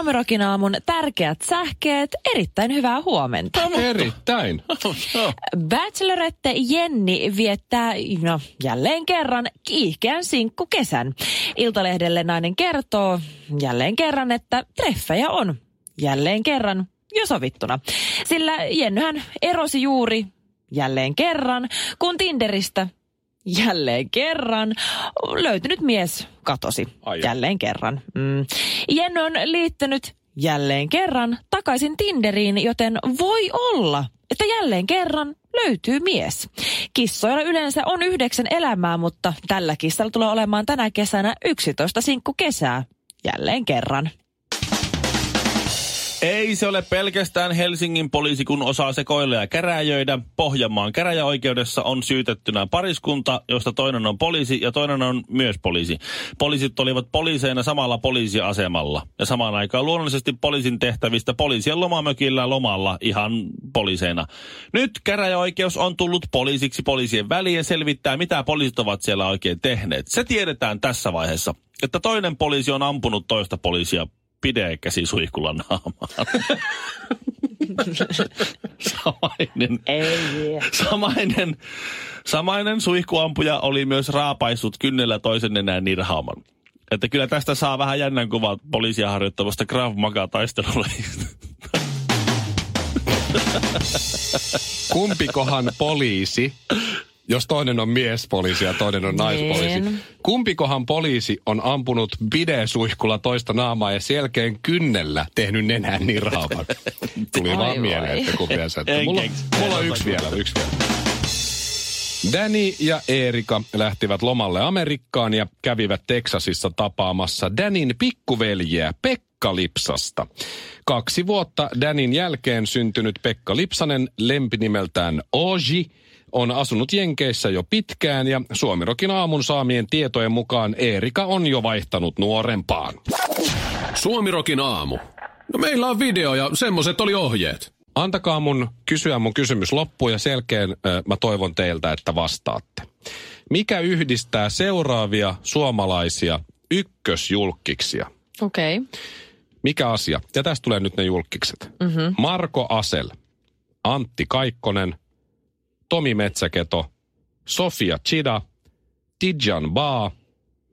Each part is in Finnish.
Suomirokin aamun tärkeät sähkeet, erittäin hyvää huomenta. Erittäin. Bachelorette Jenni viettää, no jälleen kerran, kiihkeän sinkku kesän. Iltalehdelle nainen kertoo jälleen kerran, että treffejä on jälleen kerran jo sovittuna. Sillä Jennyhän erosi juuri jälleen kerran, kun Tinderistä jälleen kerran löytynyt mies katosi Ai. jälleen kerran. Mm. Jenny on liittynyt jälleen kerran takaisin Tinderiin, joten voi olla, että jälleen kerran löytyy mies. Kissoilla yleensä on yhdeksän elämää, mutta tällä kissalla tulee olemaan tänä kesänä 11 sinkku kesää. Jälleen kerran. Ei se ole pelkästään Helsingin poliisi, kun osaa sekoilla ja käräjöidä. Pohjanmaan käräjäoikeudessa on syytettynä pariskunta, josta toinen on poliisi ja toinen on myös poliisi. Poliisit olivat poliiseina samalla poliisiasemalla. Ja samaan aikaan luonnollisesti poliisin tehtävistä poliisien lomamökillä lomalla ihan poliiseina. Nyt käräjäoikeus on tullut poliisiksi poliisien väliin ja selvittää, mitä poliisit ovat siellä oikein tehneet. Se tiedetään tässä vaiheessa, että toinen poliisi on ampunut toista poliisia pidekäsi suihkulla naamaan. samainen, Ei. samainen, samainen suihkuampuja oli myös raapaissut kynnellä toisen nenään nirhaaman. Että kyllä tästä saa vähän jännän kuvan poliisia harjoittavasta Krav Maga taistelulajista. Kumpikohan poliisi, jos toinen on miespoliisi ja toinen on naispoliisi, Niin. kumpikohan poliisi on ampunut bidesuihkulla toista naamaa ja sen jälkeen kynnellä tehnyt nenään nirhaavan? Tuli vaan voi. mieleen, että kun vielä se, että En mulla, mulla on yksi vielä, yksi vielä. Danny ja Erika lähtivät lomalle Amerikkaan ja kävivät Teksasissa tapaamassa Danin pikkuveljeä Pekka Lipsasta. Kaksi vuotta Danin jälkeen syntynyt Pekka Lipsanen lempinimeltään Oji on asunut Jenkeissä jo pitkään ja Suomirokin aamun saamien tietojen mukaan Erika on jo vaihtanut nuorempaan. Suomirokin aamu. No meillä on video ja semmoset oli ohjeet. Antakaa mun kysyä mun kysymys loppuun ja selkeän ö, mä toivon teiltä, että vastaatte. Mikä yhdistää seuraavia suomalaisia ykkösjulkkiksia? Okei. Okay. Mikä asia? Ja tästä tulee nyt ne julkikset. Mm-hmm. Marko Asel, Antti Kaikkonen, Tomi Metsäketo, Sofia Chida, Tijan Baa,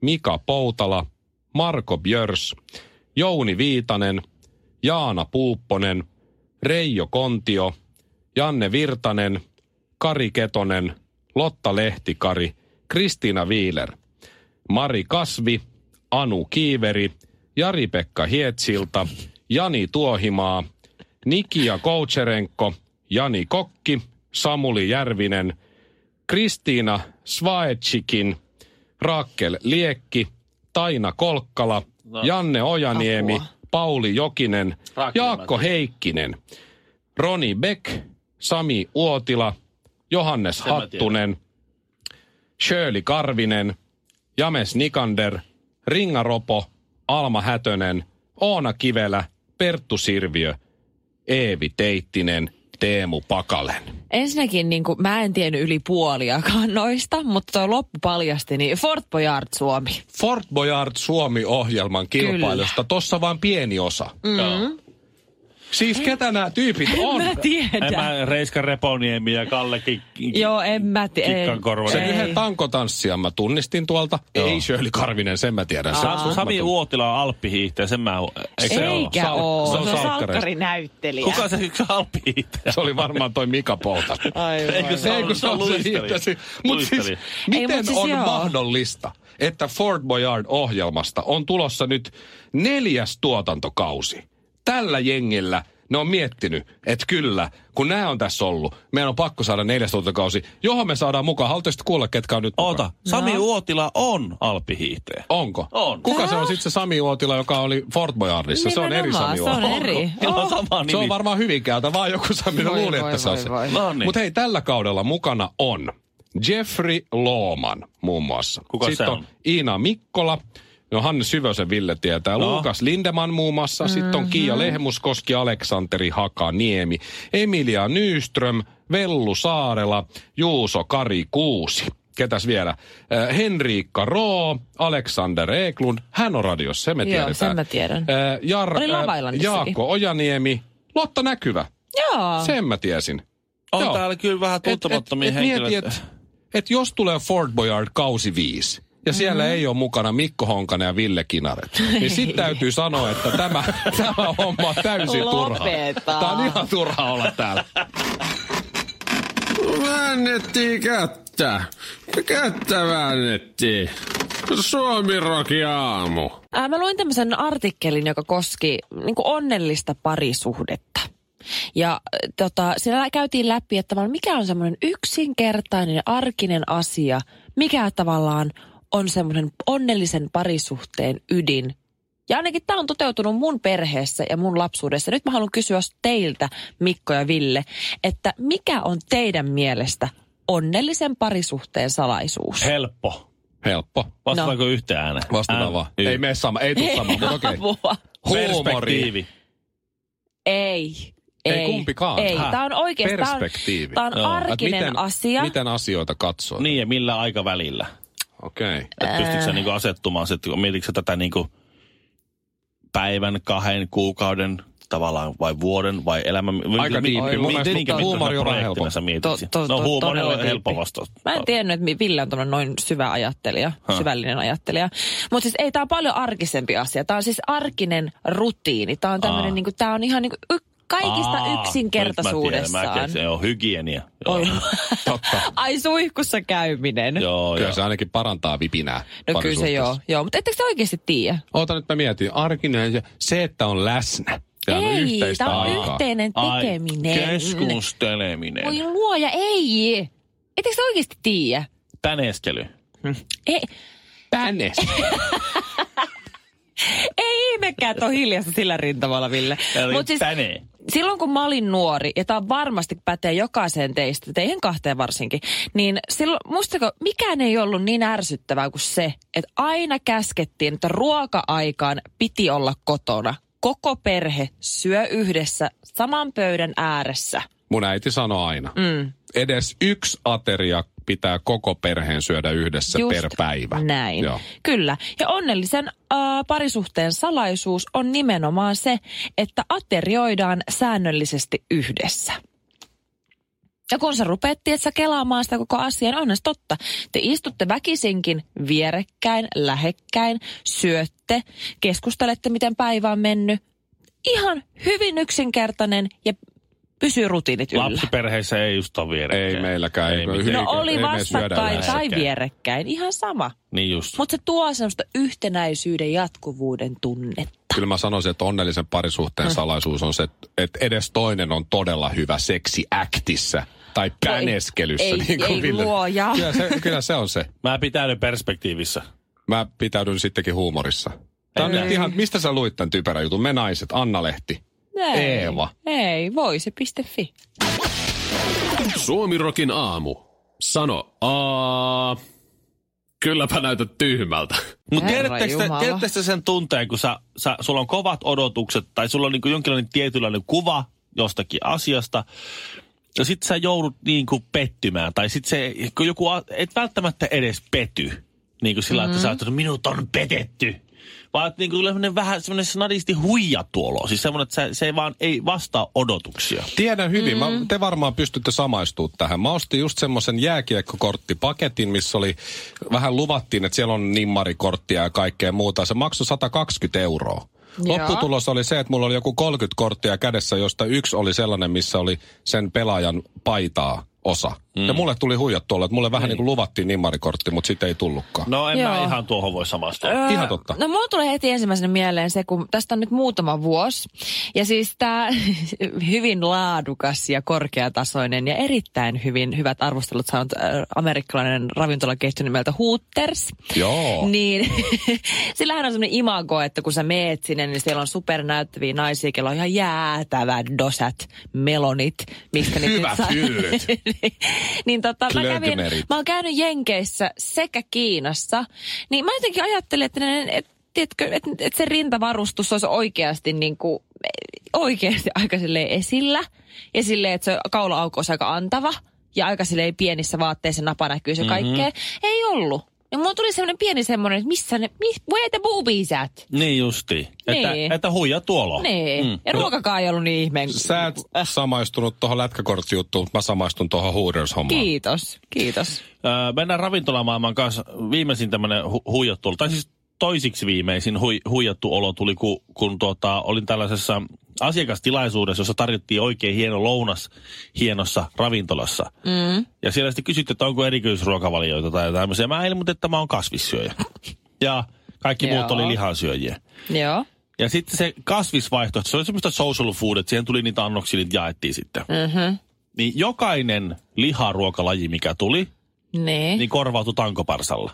Mika Poutala, Marko Björs, Jouni Viitanen, Jaana Puupponen, Reijo Kontio, Janne Virtanen, Kari Ketonen, Lotta Lehtikari, Kristiina Viiler, Mari Kasvi, Anu Kiiveri, Jari-Pekka Hietsilta, Jani Tuohimaa, Nikia Koucherenko, Jani Kokki, Samuli Järvinen, Kristiina Svaetsikin, Raakkel Liekki, Taina Kolkkala, Janne Ojaniemi, apua. Pauli Jokinen, Raakkeli Jaakko. Heikkinen, Roni Beck, Sami Uotila, Johannes mä Hattunen, Shirley Karvinen, James Nikander, Ringa Ropo, Alma Hätönen, Oona Kivelä, Perttu Sirviö, Eevi Teittinen, Teemu Pakalen. Ensinnäkin niin kuin, mä en tiennyt yli puoliakaan noista, mutta tuo loppu paljasti, niin Fort Boyard Suomi. Fort Boyard Suomi-ohjelman kilpailusta, tossa vaan pieni osa. Mm. Siis ketä nämä tyypit on? Mä En tiedän. mä Reiska Reponiemi ja Kalle Kik- Joo, en mä tiedä. Sen Ei. yhden tankotanssia mä tunnistin tuolta. Ei Shirley Karvinen, sen mä tiedän. Se on Sa- Sami. Uotila on alppihiihtäjä, sen mä... Eikö se? Eikä Sal- oo. se on Se on salkkarinäyttelijä. Kuka se yksi alppihiihtäjä? Se oli varmaan toi Mika Pouta. Aivan. Eikö se Ei, on, kun se on luistelija? Mutta siis, miten mut siis on joo. mahdollista, että Fort Boyard-ohjelmasta on tulossa nyt neljäs tuotantokausi? Tällä jengillä ne on miettinyt, että kyllä, kun nämä on tässä ollut, meidän on pakko saada neljäs tuotantokausi, johon me saadaan mukaan. Haluaisitko kuulla, ketkä on nyt mukaan? Oota, Sami Uotila on alppihiihtäjä. Onko? On. Kuka se on sitten se Sami Uotila, joka oli Fort Boyardissa? Se on eri Sami se on Uotila. eri. On sama nimi. Se on varmaan Hyvinkäältä, vaan joku Sami. Voi, luulin, voi, että se on se. No niin. Mutta hei, tällä kaudella mukana on Jeffrey Looman muun muassa. Kuka Sitten se on on? Iina Mikkola. No Hanne Syvösen Ville tietää. No. Luukas Lindeman muun muassa. Sitten on Kiia Lehmuskoski, Aleksanteri Hakaniemi, Emilia Nyström, Vellu Saarela, Juuso Kari Kuusi. Ketäs vielä? Äh, Henriikka Roo, Alexander Eklund. Hän on radiossa, se me Joo, tiedetään. sen mä tiedän. Äh, Jar, Oli äh. Jaakko Ojaniemi, Lotta Näkyvä. Joo. Sen mä tiesin. On Joo. täällä kyllä vähän tuntemattomia et, et, et henkilöitä. Mieti, että et jos tulee Fort Boyard kausi viisi, ja siellä Mhm. ei ole mukana Mikko Honkanen ja Ville Kinaret. Niin sitten täytyy sanoa, että tämä, tämä homma on täysin turha. Tämä on ihan turha olla täällä. Väännettiin kättä. Kättä väännettiin. Suomi Roki aamu. Ää, mä luin tämmöisen artikkelin, joka koski niin onnellista parisuhdetta. Ja tota, siellä käytiin läpi, että mikä on semmoinen yksinkertainen arkinen asia, mikä tavallaan on semmoinen onnellisen parisuhteen ydin. Ja ainakin tämä on toteutunut mun perheessä ja mun lapsuudessa. Nyt mä haluan kysyä teiltä, Mikko ja Ville, että mikä on teidän mielestä onnellisen parisuhteen salaisuus? Helppo. Helppo. Vastataanko no. yhteen ääneen? Vastataan Ään- vaan. y- Ei mene sama, ei tule sama, mutta okei. Huumori. Perspektiivi. Ei. Ei kumpikaan. Ei, tämä on oikeastaan tää on, tää on. Et arkinen miten, asia. Miten asioita katsoo? Niin ja millä aikavälillä? Okei. Okay. Että pystytkö sä niinku asettumaan, se, että mietitkö sä tätä niinku päivän, kahden, kuukauden, tavallaan vai vuoden vai elämän? Aika diippi. Mun mielestä minkä huumori mittaisena on vähän mietit? To- to- no huumori on helppo vastaus. Mä en tiennyt, että Ville on noin syvä ajattelija, syvällinen ajattelija. Mutta siis ei, tämä on paljon arkisempi asia. Tämä on siis arkinen rutiini. Tämä on tämmöinen, niinku, tämä on ihan niinku y- kaikista Aa, yksinkertaisuudessaan. Mä, tiedän, mä keksin, joo, hygienia. Joo, Oi. Totta. Ai suihkussa käyminen. joo, Kyllä joo. se ainakin parantaa vipinää. No kyllä se joo. joo. Mutta ettekö te oikeasti tiedä? Oota nyt mä mietin. Arkinen se, että on läsnä. On ei, yhteistä tämä on aikaa. yhteinen Ai, tekeminen. keskusteleminen. Voi luoja, ei. Ettekö te oikeasti tiedä? Täneskely. Ei, Tänne. ei ihmekään, että on hiljasta sillä rintamalla, Ville. Mut siis, tänne. silloin kun mä olin nuori, ja tämä varmasti pätee jokaiseen teistä, teihin kahteen varsinkin, niin silloin, mustako, mikään ei ollut niin ärsyttävää kuin se, että aina käskettiin, että ruoka-aikaan piti olla kotona. Koko perhe syö yhdessä saman pöydän ääressä. Mun äiti sanoi aina. Mm. Edes yksi ateria pitää koko perheen syödä yhdessä Just per päivä. Näin. Joo. Kyllä. Ja onnellisen äh, parisuhteen salaisuus on nimenomaan se, että aterioidaan säännöllisesti yhdessä. Ja kun sä rupeat tietsä, kelaamaan sitä koko asiaa, niin onhan se totta. Te istutte väkisinkin vierekkäin, lähekkäin, syötte, keskustelette, miten päivä on mennyt. Ihan hyvin yksinkertainen ja pysyy rutiinit yllä. Lapsiperheissä ei just ole vierekkäin. Ei meilläkään. Ei Ei, mitään. ei, No ei, oli ei vastakkain tai vierekkäin, ihan sama. Niin just. Mutta se tuo semmoista yhtenäisyyden jatkuvuuden tunnetta. Kyllä mä sanoisin, että onnellisen parisuhteen salaisuus on se, että edes toinen on todella hyvä seksi äktissä tai päneskelyssä. ei- niin kuin ei Ville. luoja. Kyllä se, kyllä se on se. Mä pitäydyn perspektiivissä. Mä pitäydyn sittenkin huumorissa. Tämä on Ei. nyt ihan, mistä sä luit tämän typerän jutun? Me naiset, Anna Lehti. Ei, Eeva. Ei, voisi.fi. Suomirokin aamu. Sano aa. Kylläpä näytät tyhmältä. Mutta tiedättekö, te- sen tunteen, kun sä, sä, sulla on kovat odotukset tai sulla on niin jonkinlainen tietynlainen kuva jostakin asiasta, ja sit sä joudut niin kuin pettymään, tai sit se, kun joku, a- et välttämättä edes pety, niin kuin sillä, mm-hmm. että sä ajattelet, että minut on petetty. Vaan että niin kuin semmoinen vähän semmoinen snadisti huijattu olo. Siis semmoinen, että se, se vaan ei vastaa odotuksia. Tiedän hyvin. Mm. Mä, te varmaan pystytte samaistumaan tähän. Mä ostin just semmoisen jääkiekkokorttipaketin, missä oli, vähän luvattiin, että siellä on nimmarikorttia ja kaikkea muuta. Se maksoi 120 euroa. Joo. Lopputulos oli se, että mulla oli joku 30 korttia kädessä, josta yksi oli sellainen, missä oli sen pelaajan paitaa osa. Mm. Ja mulle tuli huijattu olla, että mulle vähän niin kuin luvattiin nimmarikortti, mutta sitten ei tullutkaan. No en Joo. mä ihan tuohon voi samastua. Öö, Ihan totta. No mulla tulee heti ensimmäisenä mieleen se, kun tästä on nyt muutama vuosi. Ja siis tämä hyvin laadukas ja korkeatasoinen ja erittäin hyvin hyvät arvostelut saanut äh, amerikkalainen ravintolaketju nimeltä Hooters. Joo. Niin sillähän on semmoinen imago, että kun sä meet sinne, niin siellä on supernäyttäviä naisia, kello on ihan jäätävät dosat, melonit, mistä niitä Hyvät hyllyt. niin tota, mä, kävin, mä oon käynyt Jenkeissä sekä Kiinassa, niin mä jotenkin ajattelin, että, ne, et, tiedätkö, että, että se rintavarustus olisi oikeasti niin kuin, oikeasti aika esillä. Ja silleen, että se kaula-aukko olisi aika antava. Ja aika silleen pienissä vaatteissa napa näkyy se kaikkea. Mm-hmm. Ei ollut. Ja mulla tuli semmoinen pieni semmoinen, että missä ne, mis, where the boobies at? Niin justi. Että, Niin. että huija tuolo. Nee. Mm. Ja ruokakaan ei ollut niin ihmeen. Sä et samaistunut tuohon lätkäkorttijuttuun, mä samaistun tuohon Hooters-hommaan. Kiitos, kiitos. Öö, mennään ravintolamaailman kanssa. Viimeisin tämmöinen hu- huijattu olo, tai siis toisiksi viimeisin hui, huijattu olo tuli, kun, kun tuota, olin tällaisessa asiakastilaisuudessa, jossa tarjottiin oikein hieno lounas hienossa ravintolassa. Mm. Ja siellä sitten kysyttiin, että onko erityisruokavalioita tai tämmöisiä. Mä ilmoitin, että mä oon kasvissyöjä. Ja kaikki muut Joo. oli lihansyöjiä. Joo. Ja sitten se kasvisvaihtoehto, se oli semmoista social food, että siihen tuli niitä annoksia, niitä jaettiin sitten. Mm-hmm. Niin jokainen liharuokalaji, mikä tuli, Niin. niin korvautui tankoparsalla.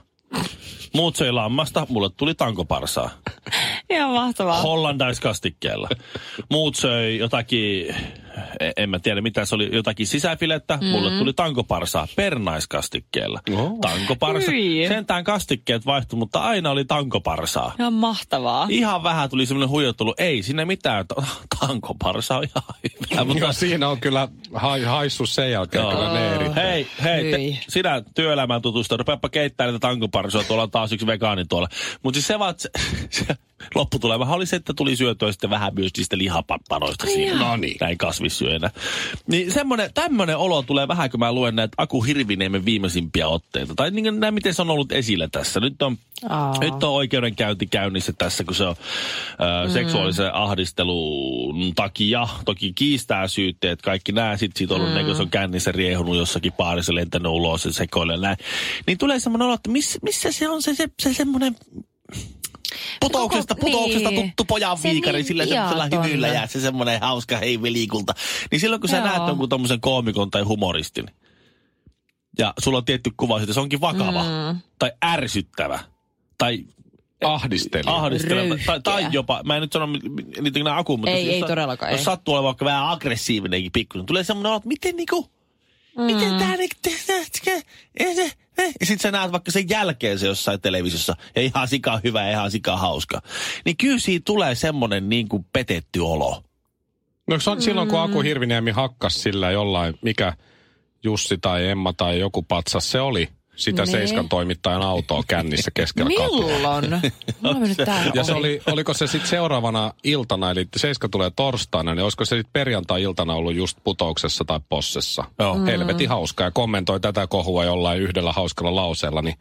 Muut söi lammasta, mulle tuli tankoparsaa. Ihan mahtavaa. Hollandaiskastikkeella. Muut söi jotakin, en mä tiedä mitä se oli, jotakin sisäfilettä, mm. mulle tuli tankoparsaa pernaiskastikkeella. Oh. Tankoparsa. Hyi. Sentään kastikkeet vaihtui, mutta aina oli tankoparsaa. Ihan mahtavaa. Ihan vähän tuli semmoinen huijottelu, ei sinne mitään, ta- tankoparsa on ihan hyvä. Mutta Joo, siinä on kyllä ha- haissu sen jälkeen kyllä ne eri. Hei, hei, te, sinä työelämään tutusta, rupeapa keittää niitä tankoparsoja, tuolla on taas yksi vegaani tuolla. Mutta siis se vaan, se, se lopputulemahan oli se, että tuli syötyä sitten vähän myös niistä lihapappanoista siinä. No niin. Näin kasvissyöjänä. Niin semmoinen, tämmöinen olo tulee vähän, kun mä luen näitä Aku Hirviniemen viimeisimpiä otteita. Tai niin, näin, miten se on ollut esillä tässä. Nyt on, nyt on oikeudenkäynti käynnissä tässä, kun se on ö, seksuaalisen ahdistelun takia. Toki kiistää syytteet, kaikki nämä. Sitten siitä ollut, mm. se on kännissä riehunut jossakin baarissa, lentänyt ulos ja sekoilee näin. Niin tulee semmoinen olo, että miss, missä se on se, se, se semmoinen putouksesta, koko- putouksesta niin. tuttu pojan viikari, niin sillä semmoisella hymyllä ja se semmoinen hauska hei velikulta. Niin silloin kun sä Joo. näet jonkun tommosen koomikon tai humoristin, ja sulla on tietty kuva siitä, se onkin vakava, mm. tai ärsyttävä, tai Ahdistelija. ahdisteleva, tai, tai jopa, mä en nyt sano niitä nämä aku, mutta Ei, siis ei jos- todellakaan, Jos ei. sattuu olemaan vaikka vähän aggressiivinenkin pikkuinen, tulee semmoinen että miten niinku, mm. miten tää niinku, ja sit sä näet vaikka sen jälkeen se jossain televisiossa, ja ihan sika hyvä ja ihan sika hauska. Niin kyllä siinä tulee semmoinen niin kuin petetty olo. No se on silloin, kun Aku Hirviniemi hakkas sillä jollain, mikä Jussi tai Emma tai joku patsas se oli, sitä Niin. Seiskan toimittajan autoa kännissä keskellä katua. Milloin? On Ja se oli, oliko se sitten seuraavana iltana, eli Seiska tulee torstaina, niin olisiko se sitten perjantai-iltana ollut just putouksessa tai possessa? Joo. Mm. Helvetin hauska ja kommentoi tätä kohua jollain yhdellä hauskalla lauseella, niin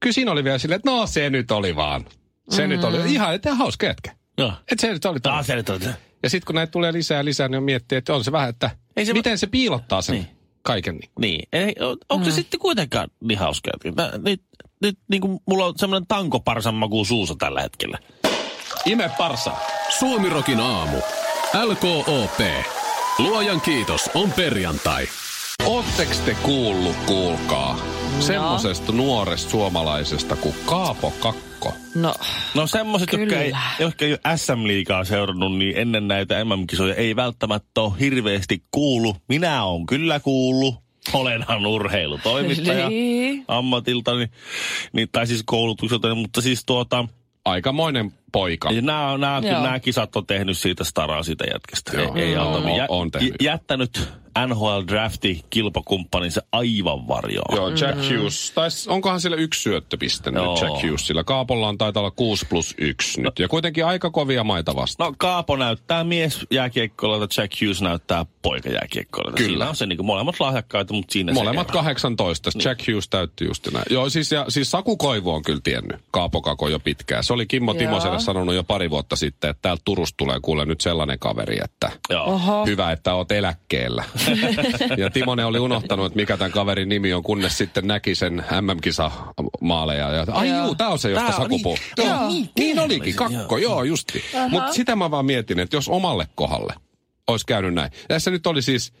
kyllä siinä oli vielä silleen, että no se nyt oli vaan. Se nyt Mm. oli ihan, että hauska jätkä. Joo. Että se nyt oli Taas se nyt on. Ja sitten kun näitä tulee lisää ja lisää, niin miettii, että on se vähän, että Ei se- miten se piilottaa sen Niin. Kaiken. Niin. Niin. Ei, on- onko se sitten kuitenkaan niin hauska? Mä, nyt, nyt niin kuin mulla on semmoinen tankoparsan maku suussa tällä hetkellä. Ime parsa. Suomirokin aamu. LKOP. Luojan kiitos, on perjantai. Ootteks te kuullut, kuulkaa, no. semmosesta nuoresta suomalaisesta kuin Kaapo Kakko? No, No semmoiset, jotka ei, jotka ei ole SM-liigaa seurannut, niin ennen näitä MM-kisoja ei välttämättä ole hirveästi kuullut. Minä olen kyllä kuullut. Olenhan urheilutoimittaja ammatilta, niin, niin, tai siis koulutukselta, mutta siis tuota, Aikamoinen poika. ja nämä, nämä, kyllä nämä kisat on tehnyt siitä staraa siitä jätkästä. Joo. Ei, ei auta. on- Jä, on tehnyt. jättänyt NHL-drafti kilpakumppaninsa aivan varjoon. Joo, Jack Hughes. Tai onkohan sillä yksi syöttöpiste nyt Joo. Jack Hughesilla? Kaapolla on taitaa olla 6 plus 1 nyt. Ja kuitenkin aika kovia maita vastaan. No Kaapo näyttää mies jääkiekkoilta, Jack Hughes näyttää poika jääkiekkoilta. Kyllä. Siinä on se niin molemmat lahjakkaita, mutta siinä Molemmat se ero. 18. Jack Hughes täytti just näin. Joo, siis, ja, siis Saku Koivu on kyllä tiennyt Kaapo Kako jo pitkään. Se oli Kimmo Joo. Timoselle sanonut jo pari vuotta sitten, että täältä Turusta tulee kuule nyt sellainen kaveri, että Joo. oho. hyvä, että oot eläkkeellä. Ja Timonen oli unohtanut, että mikä tämän kaverin nimi on, kunnes sitten näki sen MM-kisa-maaleja. Ja, ai Joo. juu, tää on se, josta Saku puhuu. niin- Joo, joo. niin, niin olikin, kakko, joo justi. Mutta sitä mä vaan mietin, että jos omalle kohdalle olisi käynyt näin. Tässä nyt oli siis,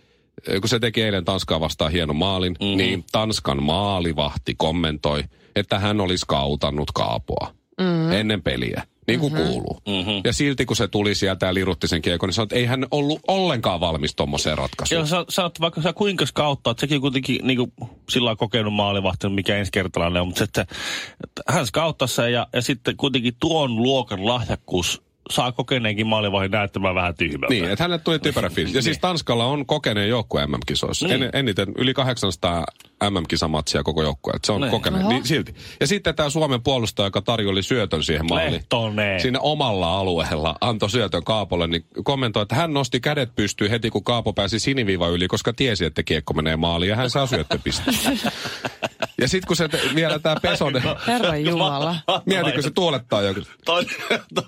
kun se teki eilen Tanskaa vastaan hienon maalin, mm-hmm. niin Tanskan maalivahti kommentoi, että hän olisi kautannut Kaapoa mm-hmm. ennen peliä. Niin kuin mm-hmm. kuuluu. Mm-hmm. Ja silti kun se tuli sieltä ja lirutti sen kiekon, niin sanoi, että ei hän ollut ollenkaan valmis tommoseen ratkaisuun. Joo, sä, sä oot vaikka sä kuinka skauttaa, sekin kuitenkin niinku, sillä lailla kokenut maalivahti, mikä ensikertalainen on, mutta se, että, että hän skauttaa sen ja, ja sitten kuitenkin tuon luokan lahjakkuus saa kokeneenkin maalivahdin näyttämään vähän tyhmältä. Niin, että hänelle tuli typerä fiilis. Ja siis Tanskalla on kokeneen joukkue MM-kisoissa. Niin. En, eniten yli 800 MM-kisamatsia koko joukkueelta. Se on Niin. kokeneen. Niin silti. Ja sitten tämä Suomen puolustaja, joka tarjoli syötön siihen maaliin. Lehtonen. Siinä omalla alueella antoi syötön Kaapolle, niin kommentoi, että hän nosti kädet pystyyn heti, kun Kaapo pääsi siniviiva yli, koska tiesi, että kiekko menee maaliin ja hän saa syöttöpisteen. ja sitten kun se te, vielä tämä Pesonen, Herran Jumala. mieti kun se tuolettaa joku Toinen,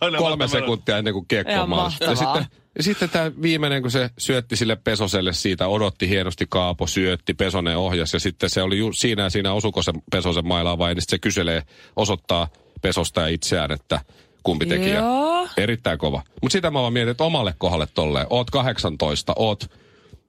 toinen kolme sekuntia ennen kuin kiekko on maalissa. Ja sitten, ja sitten tämä viimeinen, kun se syötti sille Pesoselle siitä, odotti hienosti Kaapo, syötti, Pesonen ohjas. Ja sitten se oli ju, siinä ja siinä osuko se Pesosen mailaan vai, niin sitten se kyselee, osoittaa Pesosta ja itseään, että kumpi teki. Ja Joo. Erittäin kova. Mutta sitä mä vaan mietin, että omalle kohdalle tolleen. Oot 18, oot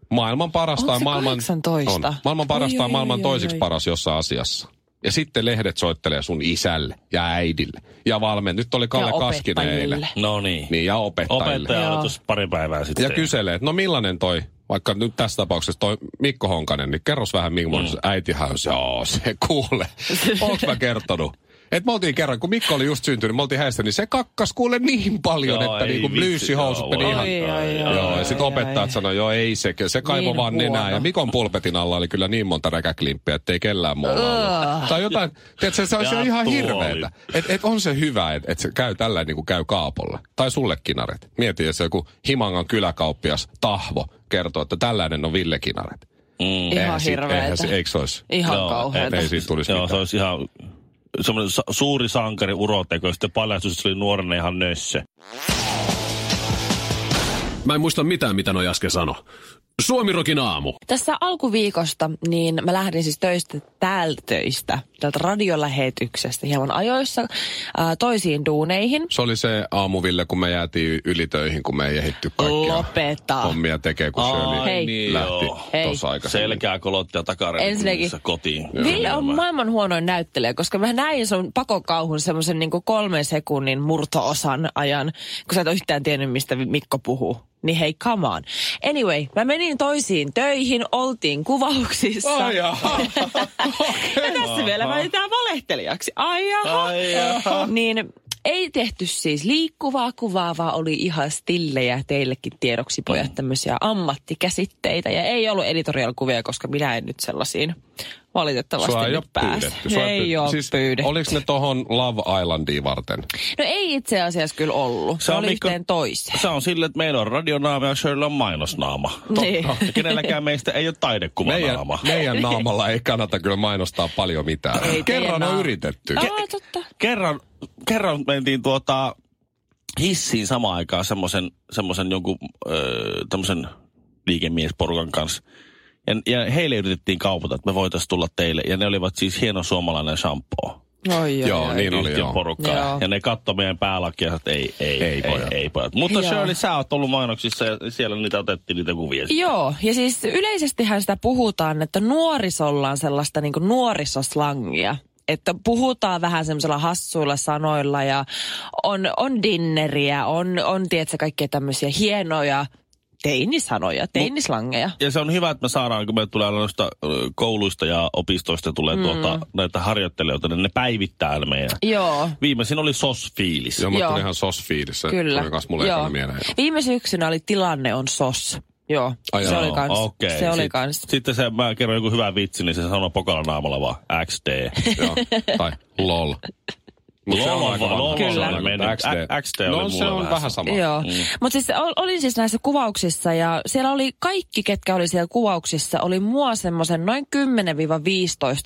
maailman paras Onko tai se maailman... 18? On. Maailman paras Oi, oi, maailman oi, toisiksi oi. paras jossain asiassa. Ja sitten lehdet soittelee sun isälle ja äidille. Ja valmen. Nyt oli Kalle Kaskinen eilen. No niin. Niin, ja opettajille. Opettaja oli tuossa pari päivää sitten. Ja kyselee, että no millainen toi, vaikka nyt tässä tapauksessa toi Mikko Honkanen, niin kerros vähän millainen mm. äitihän on se, joo, se kuule. Oonko mä kertonut? Et me oltiin kerran, kun Mikko oli just syntynyt, me oltiin häissä, niin se kakkas kuule niin paljon, Joo, että niinku joo, meni ihan... Oi, oi, oi, Joo, ja sitten opettajat oi. sanoi, joo ei se, se kaivo Niin vaan nenää. Ja Mikon pulpetin alla oli kyllä niin monta räkäklimppiä, ettei kellään muulla ollut. Tai jotain, tiedätkö, se olisi ihan hirveetä. Että et on se hyvä, että et se käy tällä niin kuin käy Kaapolla. Tai sulle kinaret. Mieti, jos joku Himangan kyläkauppias Tahvo kertoo, että tällainen on Ville Kinaret. Mm. Ihan hirveetä. eihän se- Eikö se olisi? Ihan Joo, kauheata. Ei siitä tulisi Joo, se olisi ihan semmoinen sa- suuri sankari uroteko, ja sitten paljastui, että se oli nuorena ihan nössö. Mä en muista mitään, mitä noi äsken sano. Suomirokin aamu. Tässä alkuviikosta niin mä lähdin siis töistä täältä töistä, täältä radiolähetyksestä hieman ajoissa ää, toisiin duuneihin. Se oli se aamuville, kun me jäätiin ylitöihin, kun me ei ehditty kaikkia Lopeta. hommia tekee, kun Shirley Hei. niin lähti. Hei. tuossa aikaisemmin. Selkää kolot ja Ensinnäkin- kotiin. Ville on maailman huonoin näyttelijä, koska mä näin sun pakokauhun semmoisen niin kolmen sekunnin murtoosan ajan, kun sä et ole yhtään tiennyt, mistä Mikko puhuu. Niin hei, come on. Anyway, mä menin toisiin töihin, oltiin kuvauksissa. Ai jaha. Ja tässä vielä väitetään valehtelijaksi. Ai jaha. Ai jaha. Niin ei tehty siis liikkuvaa kuvaa, vaan oli ihan stillejä teillekin tiedoksi pojat tämmöisiä ammattikäsitteitä. Ja ei ollut editorial-kuvia, koska minä en nyt sellaisiin valitettavasti Sua ei nyt ole pääse. pyydetty. Sua Ei ole siis, pyydetty. Oliko ne tohon Love Islandiin varten? No ei itse asiassa kyllä ollut. Se, oli Mikko- yhteen toiseen. Se on sille, että meillä on radionaama ja Shirley on mainosnaama. Niin. Totta. Ja kenelläkään meistä ei ole Meidän, taidekuvanaama. meidän naamalla ei kannata kyllä mainostaa paljon mitään. Ei Kerran on yritetty. Aa, totta. Kerran, kerran mentiin tuota hissiin samaan aikaan semmoisen, semmoisen jonkun öö, tämmöisen liikemiesporukan kanssa. Ja, ja heille yritettiin kaupata, että me voitaisiin tulla teille. Ja ne olivat siis hieno suomalainen shampoo. Oi, Joo, oi. niin oli joo. porukkaa. Joo. Ja ne katsoi meidän päälakia, että ei, ei, Ei, ei, pojat. ei, ei pojat. Mutta Joo. Shirley, sä oot ollut mainoksissa ja siellä niitä otettiin niitä kuvia. sitten. Joo, ja siis yleisestihän sitä puhutaan, että nuorisolla on sellaista niin nuorisoslangia. Että puhutaan vähän semmoisella hassuilla sanoilla ja on, on dinneriä, on, on tiedätkö, kaikkea tämmöisiä hienoja teinisanoja, teinislangeja. Ja se on hyvä, että me saadaan, kun me tulee noista kouluista ja opistoista tulee mm. tuota, näitä harjoittelijoita, niin ne päivittää meidän. Joo, Viimeisin oli SOS-fiilis. Joo, mä Joo. ihan sos-fiilissä. kyllä. Kans mulle Joo. mieleen. Viime syksynä oli tilanne on sos. Joo, Ai se joo, oli kans. Okei. Se oli Sit- kans. Sitten se, mä kerron joku hyvä vitsi, niin se sanoo pokalla naamalla vaan XD. Joo. Tai lol. Mutta se on aika vaan, vanha. Kyllä. XD. XD oli No se mulle on vähän vähän sama. Joo, Mm. mutta siis ol- olin siis näissä kuvauksissa ja siellä oli kaikki, ketkä oli siellä kuvauksissa, oli mua semmoisen noin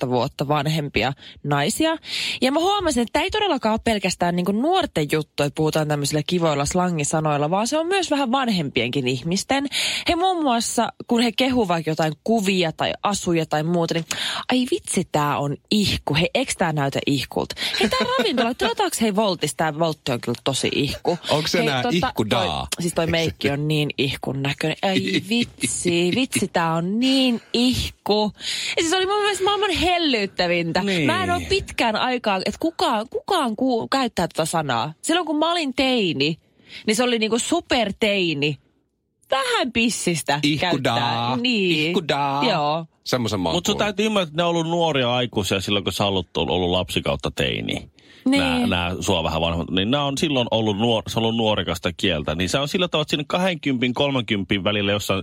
10-15 vuotta vanhempia naisia. Ja mä huomasin, että tämä ei todellakaan ole pelkästään niinku nuorten juttu, että puhutaan tämmöisillä kivoilla slangisanoilla, vaan se on myös vähän vanhempienkin ihmisten. He muun muassa, kun he kehuvat jotain kuvia tai asuja tai muuta, niin ai vitsi, tää on ihku. Hei, eikö tää näytä ihkulta? Hei, tää ravintola, tilataanko hei Voltista? Tää Voltti on kyllä tosi ihku. Onko se Hei, nää tota, ihkudaa? Toi, siis toi meikki on niin ihkun näköinen. Ai vitsi, vitsi tää on niin ihku. Ja siis oli mun mielestä maailman hellyyttävintä. Niin. Mä en ole pitkään aikaa, että kukaan, kukaan ku, käyttää tätä sanaa. Silloin kun mä olin teini, niin se oli niinku superteini. Vähän pissistä Ihkudaa. käyttää. Niin. Ihkudaa. Joo. Semmoisen Mutta sun täytyy ymmärtää, että ne on ollut nuoria aikuisia silloin, kun sä oot ollut, ollut lapsi kautta teini. Niin. Nämä, nämä sua vähän vanhemmat, niin nämä on silloin ollut, nuor, se on ollut nuorikasta kieltä. Niin se on sillä tavalla, että sinne 20 30 välillä jossain,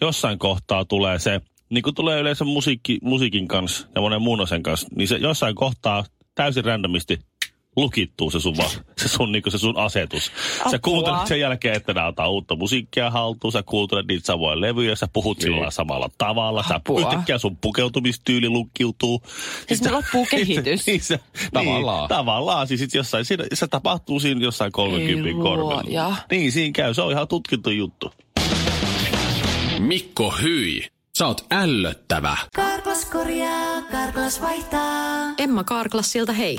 jossain kohtaa tulee se, niin kuin tulee yleensä musiikki, musiikin kanssa ja monen muun asian kanssa, niin se jossain kohtaa täysin randomisti lukittuu se sun, va, se sun, niin se sun asetus. Sä Apua. kuuntelet sen jälkeen, että nää ottaa uutta musiikkia haltuun, sä kuuntelet niitä samoja levyjä, sä puhut sillä lailla samalla tavalla, sä Apua. yhtäkkiä sun pukeutumistyyli lukkiutuu. Siis me loppuu kehitys. niin, se, Tavallaan. Niin, tavallaan. Siis sit jossain, siinä, se tapahtuu siinä jossain 30 Ei korvilla. luoja. Niin, siinä käy. Se on ihan tutkittu juttu. Mikko Hyi, sä oot ällöttävä. Karklas korjaa, Karklas vaihtaa. Emma Karklassilta hei.